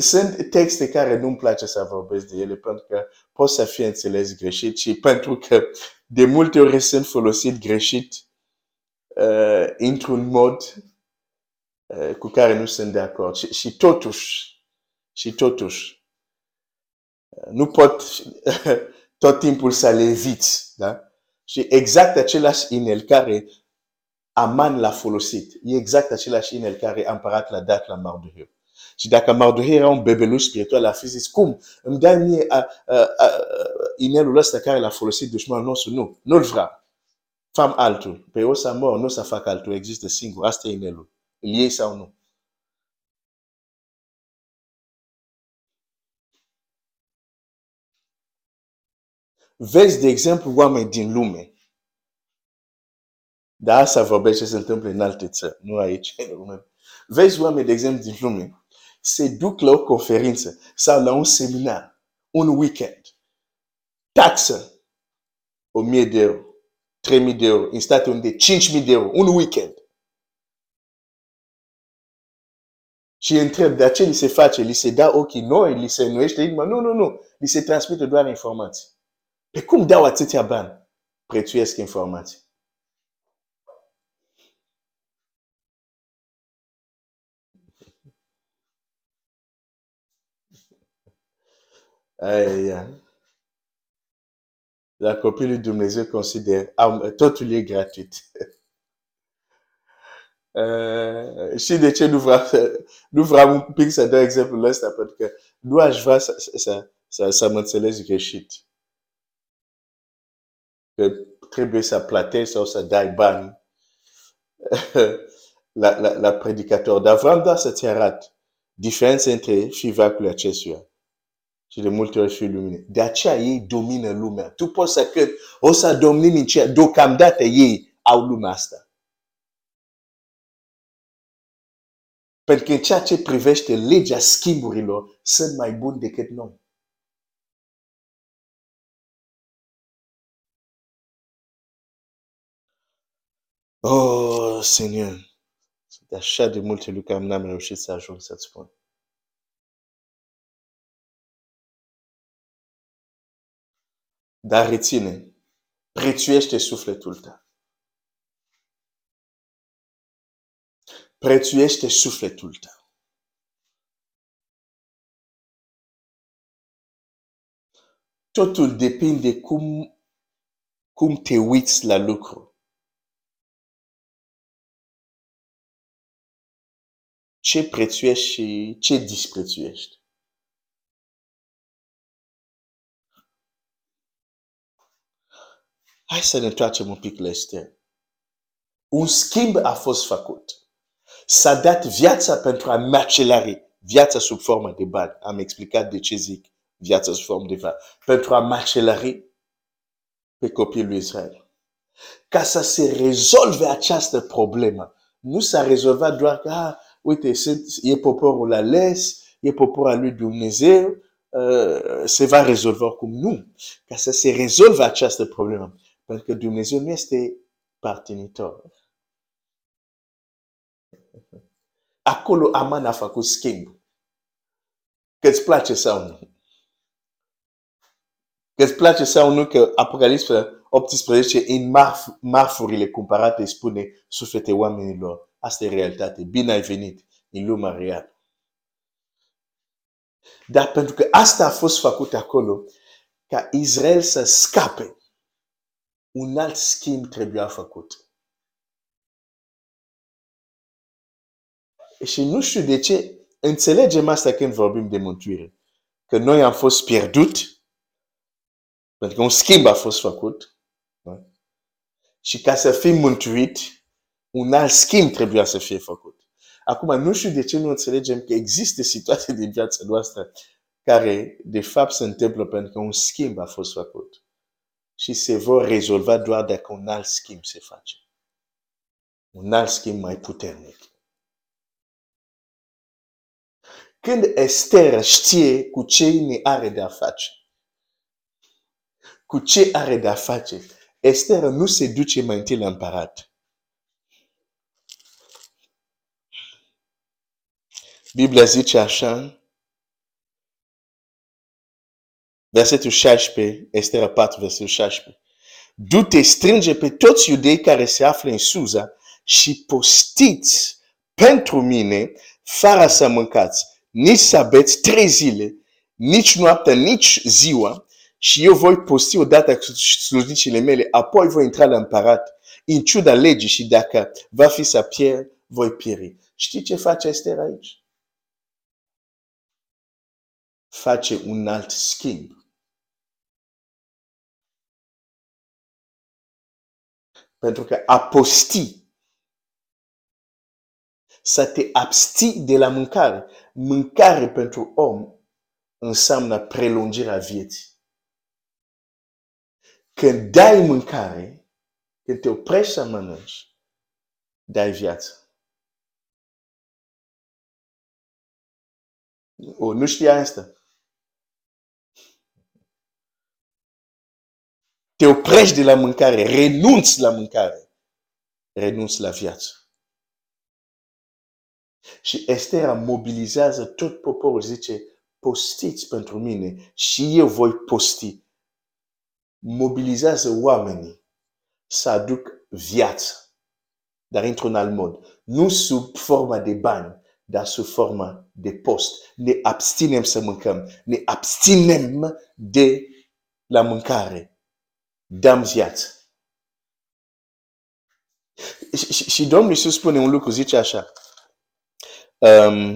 sunt texte care nu-mi place să vorbesc de ele pentru că pot să fie înțeles greșit și pentru că de multe ori sunt folosit greșit uh, într-un mod uh, cu care nu sunt de acord. Și, și totuși, și totuși, uh, nu pot tot timpul să le eviți. Da? Și exact același inel care Aman l-a folosit, e exact același inel care a împărat la dat la Mardoheu. Și dacă Mardohei era un bebeluș spiritual, a fi zis, cum? Îmi dai mie a, a, a, inelul ăsta care l-a folosit dușmanul nostru? Nu, nu-l vrea. Fam altul. Pe o să mor, nu o să fac altul, există singur. Asta e inelul. Îl iei sau nu? Vezi, de exemplu, oameni din lume. Dar asta vorbește ce se întâmplă în alte țări, nu aici, în lume. Vezi oameni, de exemplu, din lume se duc la o conferință sau la un seminar, un weekend, taxă 1000 de euro, 3000 de euro, în Statele Unite 5000 de euro, un weekend. Și întreb, de ce li se face? Li se da ochii noi? Li se nuiește inima? Nu, nu, nu. Li se transmite doar informații. Dau atâția bani? Prețuiesc informații. Aia. La copie lui Dumnezeu considère totul e gratuit. Uh, și de ce un pic să dau exemplul ăsta, pentru că nu aș vrea să, să, să, să. Că trebuie să plătești sau să dai bani la, la, la predicator. Dar vreau doar să-ți arăt diferența între și vacul acestuia. și de multe ori fi lumine. De aceea ei domină lumea. Tu poți să crezi, o să domnim în ceea, deocamdată ei au lumea asta. Pentru că în ceea ce privește legea schimburilor, sunt mai buni decât noi. Oh, Seigneur, sunt așa de multe lucruri n-am reușit să ajung să-ți spun. Dar reține, prețuiește sufletul tău. Prețuiește sufletul tău. Totul depinde cum, cum te uiți la lucru. Ce prețuiești și ce disprețuiești. Hai să ne întoarcem un pic la Esther. Un schimb a fost făcut. S-a dat viața pentru a macelari viața sub formă de bani. Am explicat de ce zic viața sub formă de bani. Pentru a macelari pe copilul lui Israel. Ca să se rezolve această problemă. Nu s-a rezolvat doar că, ah, uite, sunt, e poporul ales, e poporul lui Dumnezeu, uh, se va rezolva cum nu. Ca să se rezolve această problemă. Pentru că Dumnezeu nu este partinitor. Acolo Aman a făcut schimb. Că îți place sau nu. Că îți place sau nu că Apocalipsa 18 în marf, marfurile cumpărate spune suflete oamenilor. Asta e realitate. Bine ai venit în lumea reală. Dar pentru că asta a fost făcut acolo, ca Israel să scape un alt schimb trebuia făcut. Și nu știu de ce înțelegem asta când vorbim de mântuire. Că noi am fost pierdut, pentru că un schimb a fost făcut. Da? Și ca să fim mântuit, un alt schimb trebuia să fie făcut. Acum, nu știu de ce nu înțelegem că există situații din viața noastră care, de fapt, se întâmplă pentru că un schimb a fost făcut și se vor rezolva doar dacă un alt schimb se face. Un alt schimb mai puternic. Când Esther știe cu ce ne are de a face, cu ce are de a face, Esther nu se duce mai întâi la împărat. Biblia zice așa, Versetul 16, Estera 4, versetul 16. Du-te, strânge pe toți iudei care se află în Suza și postiți pentru mine, fără să mâncați, nici să beți trei zile, nici noaptea, nici ziua, și eu voi posti odată cu slujnicile mele, apoi voi intra la împărat, în ciuda legii și dacă va fi să pierd, voi pieri. Știi ce face Esther aici? Face un alt schimb. Pentru că a posti, să te abstii de la mâncare. Mâncare pentru om înseamnă prelungirea vieții. Când dai mâncare, când te oprești să mănânci, dai viață. O, nu știa asta. Te oprești de la mâncare, renunți la mâncare, renunți la viață. Și Estera mobilizează tot poporul, zice, postiți pentru mine și eu voi posti. Mobilizează oamenii să aduc viață, dar într-un alt mod. Nu sub forma de bani, dar sub forma de post. Ne abținem să mâncăm, ne abținem de la mâncare dăm viață. Și, și, și Domnul Iisus spune un lucru, zice așa. Um,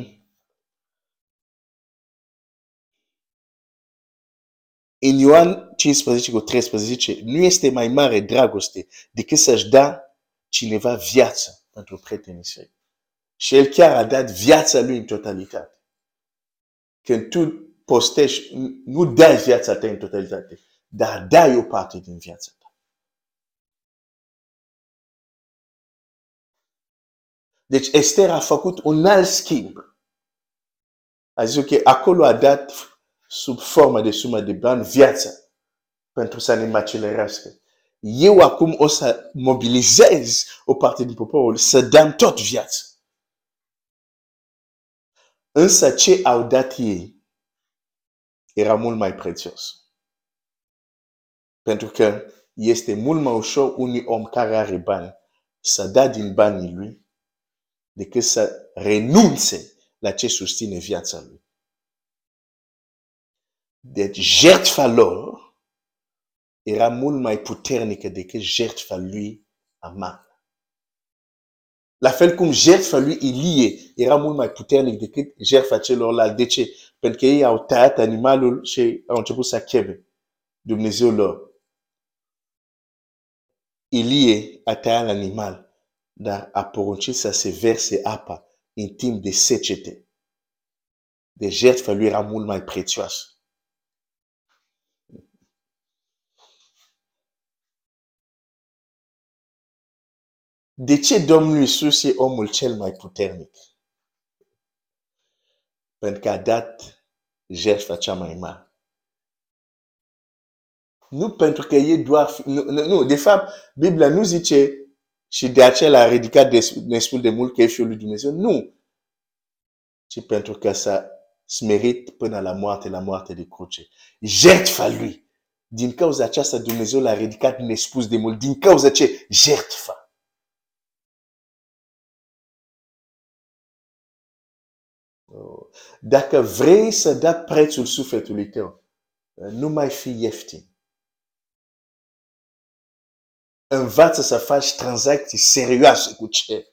în Ioan 15 cu 13 zice, nu este mai mare dragoste decât să-și da cineva viață pentru prietenii săi. Și el chiar a dat viața lui în totalitate. Când tu postești, nu dai viața ta în totalitate, dar dai o parte din viața ta. Deci Esther a făcut un alt schimb. A zis, ok, acolo a dat sub formă de sumă de bani viața pentru să ne macelerească. Eu acum o să mobilizez o parte din poporul să dăm tot viața. Însă ce au dat ei era mult mai prețios. Pentru că este mult mai ușor unui om care are bani să dea din banii lui decât să renunțe la ce susține viața lui. Deci jertfa lor era mult mai puternică decât jertfa lui Aman. La fel cum jertfa lui Ilie era mult mai puternic decât jertfa celorlalți. De ce? Pentru că ei au tăiat animalul și au început să cheme Dumnezeu lor. Ilie a tăiat animal, dar a poruncit să se verse apa în timp de secete. De jertfa lui era mult mai prețioasă. De ce Domnul Iisus e omul cel mai puternic? Pentru că a dat jertfa cea mai mare. Nu pentru că e doar... Nu, nu, de fapt, Biblia nu zice și de aceea a ridicat destul de mult că e Fiul lui Dumnezeu. Nu. Ci pentru că s-a smerit până la moarte, la moarte de cruce. Jertfa lui. Din cauza aceasta Dumnezeu l-a ridicat nespus de mult. Din cauza ce? Jertfa. Dacă vrei să dai prețul sufletului tău, nu mai fi ieftin. Învață să faci tranzacții serioase cu ce.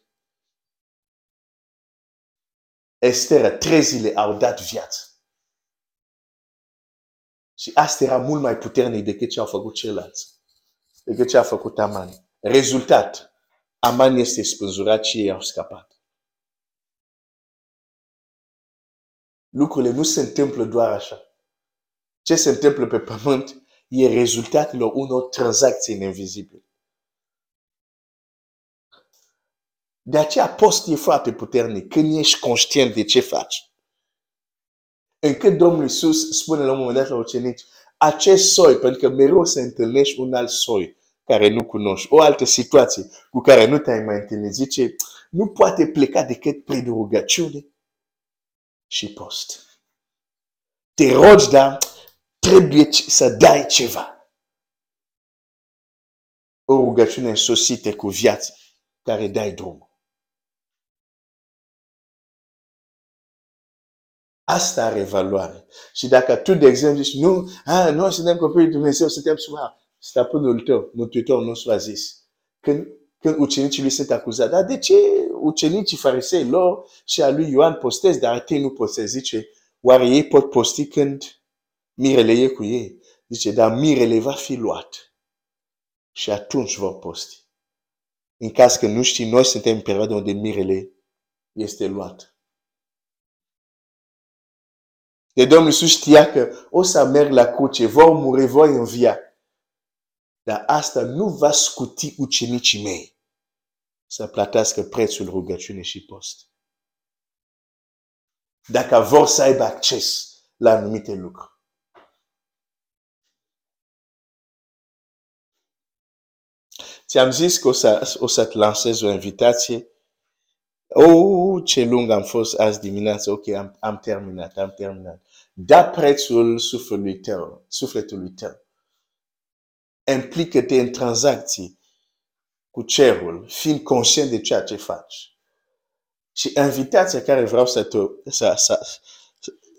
Estera, trei zile au dat viață. Și asta era mult mai puternic decât ce au făcut ceilalți. Decât ce a făcut Aman. Rezultat, Aman este spânzurat și ei au scăpat. Lucrurile nu se întâmplă doar așa. Ce se întâmplă pe pământ e rezultatul unor tranzacții invizibile. De aceea post e foarte puternic când ești conștient de ce faci. Încât Domnul Iisus spune la un moment dat la ucenici, acest soi, pentru că mereu se întâlnești un alt soi care nu cunoști, o altă situație cu care nu te-ai mai întâlnit, zice, nu poate pleca decât prin rugăciune și post. Te rogi, dar trebuie să dai ceva. O rugăciune însosită cu viață care dai drumul. Asta are valoare. Și dacă tu, de exemplu, zici, nu, a, noi suntem copiii lui Dumnezeu, suntem sub stăpânul tău, mântuitorul nostru a zis. Când, când ucenicii lui sunt acuzați, dar de ce ucenicii farisei lor și a lui Ioan postez, dar te nu postez? Zice, oare ei pot posti când mirele e cu ei? Zice, dar mirele va fi luat. Și atunci vor posti. În caz că nu știi, noi suntem în perioada unde mirele este luat. De Domnul Iisus știa că o să merg la cruce, vor muri, vor învia. Dar asta nu va scuti ucenicii mei să plătească prețul rugăciune și post. Dacă vor să aibă acces la anumite lucruri. Ți-am zis că o, să, o să-ți lansez o invitație Oh, ce lung am fost azi dimineață. Ok, am, am terminat, am terminat. Da prețul sufletului tău, sufletului tău. Implică-te în tranzacții cu cerul, fiind conștient de ceea ce faci. Și invitația care vreau să te, să, să,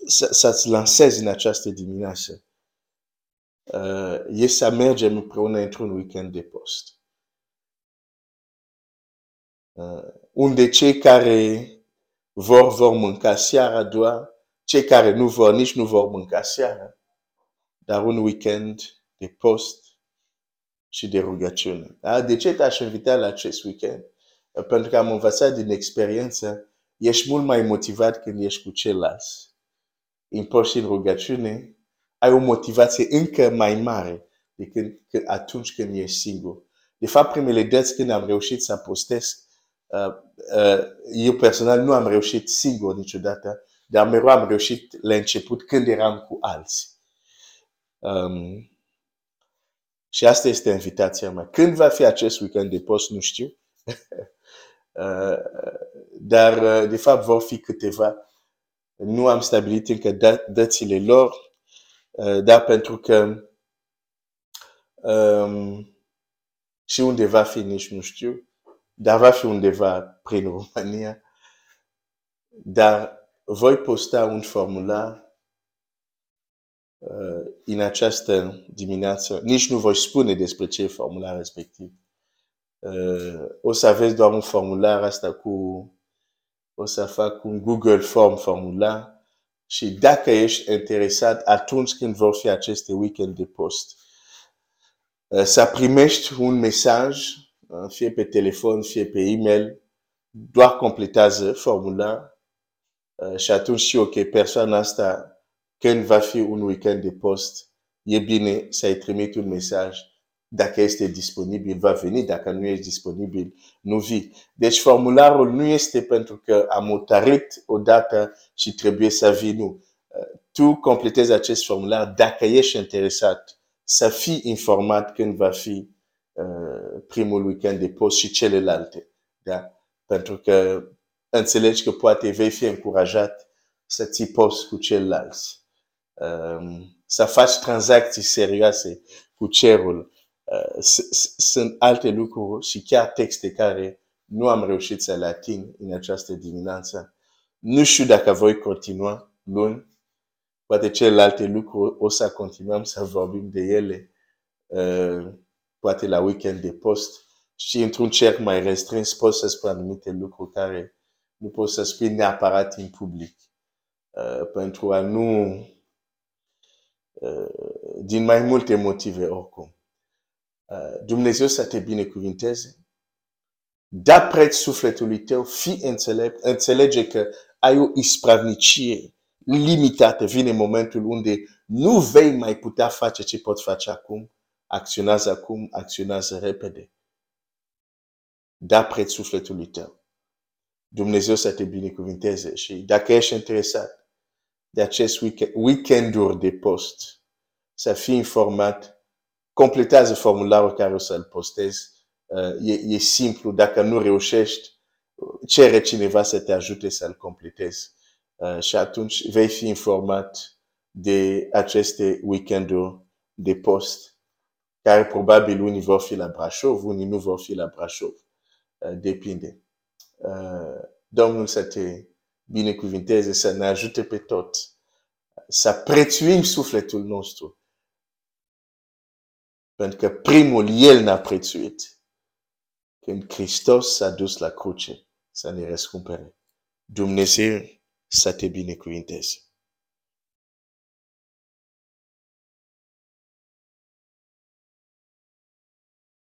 să, să-ți lansezi în această dimineață uh, e să mergem împreună într-un weekend de post. Uh, unde cei care vor, vor mânca seara doar, cei care nu vor, nici nu vor mânca seara, dar un weekend de post și de rugăciune. Da? De ce te-aș invita la acest weekend? Pentru că am învățat din experiență, ești mult mai motivat când ești cu ceilalți împoși în rugăciune, ai o motivație încă mai mare decât atunci când ești singur. De fapt, primele dăți când am reușit să postez, uh, uh, eu personal nu am reușit singur niciodată, dar mereu am reușit la început când eram cu alții. Um, și asta este invitația mea. Când va fi acest weekend de post, nu știu. uh, dar, uh, de fapt, vor fi câteva. Nu am stabilit încă dățile lor, uh, dar pentru că um, și unde va fi, nici nu știu, dar va fi undeva prin România. Dar voi posta un formular uh, în această dimineață. Nici nu voi spune despre ce e formular respectiv. Uh, o să aveți doar un formular asta cu o să fac un Google Form formular și dacă ești interesat atunci când vor fi aceste weekend de post, uh, să primești un mesaj, uh, fie pe telefon, fie pe e-mail, doar completează formular Uh, și atunci și ok, persoana asta, când va fi un weekend de post, e bine să-i trimit un mesaj. Dacă este disponibil, va veni. Dacă nu ești disponibil, nu vii. Deci formularul nu este pentru că am hotărât o dată și trebuie să vii, nu. Uh, tu completezi acest formular dacă ești interesat să fii informat când va fi uh, primul weekend de post și celelalte. Da? Pentru că înțelegi că poate vei fi încurajat să ții post cu ceilalți, um, să faci tranzacții serioase cu cerul. Uh, sunt alte lucruri și chiar texte care nu am reușit să le ating în această dimineață. Nu știu dacă voi continua luni. Poate celelalte lucruri o să continuăm să vorbim de ele. Uh, poate la weekend de post. Și într-un cerc mai restrâns pot să spun anumite lucruri care nu poți să spui neapărat în public. Uh, pentru a nu, uh, din mai multe motive oricum. Uh, Dumnezeu să te binecuvinteze. Da preț sufletului tău, fi înțelept, înțelege că ai o ispravnicie limitată. Vine momentul unde nu vei mai putea face ce poți face acum. Acționează acum, acționează repede. Da preț sufletului tău. Dumnezeu să te binecuvinteze și dacă ești interesat de acest weekend, weekenduri de post, să fii informat, completează formularul care o să-l postezi. Uh, e, e simplu, dacă nu reușești, cere cineva să te ajute să-l completezi. Uh, și atunci vei fi informat de aceste weekenduri de post, care probabil unii vor fi la Brașov, unii nu vor fi la Brașov. Uh, depinde. Uh, Domnul să te binecuvinteze, să ne ajute pe toți, să prețuim sufletul nostru. Pentru că primul El ne-a prețuit. Când Hristos s-a dus la cruce să ne răscumpere. Dumnezeu să te binecuvinteze.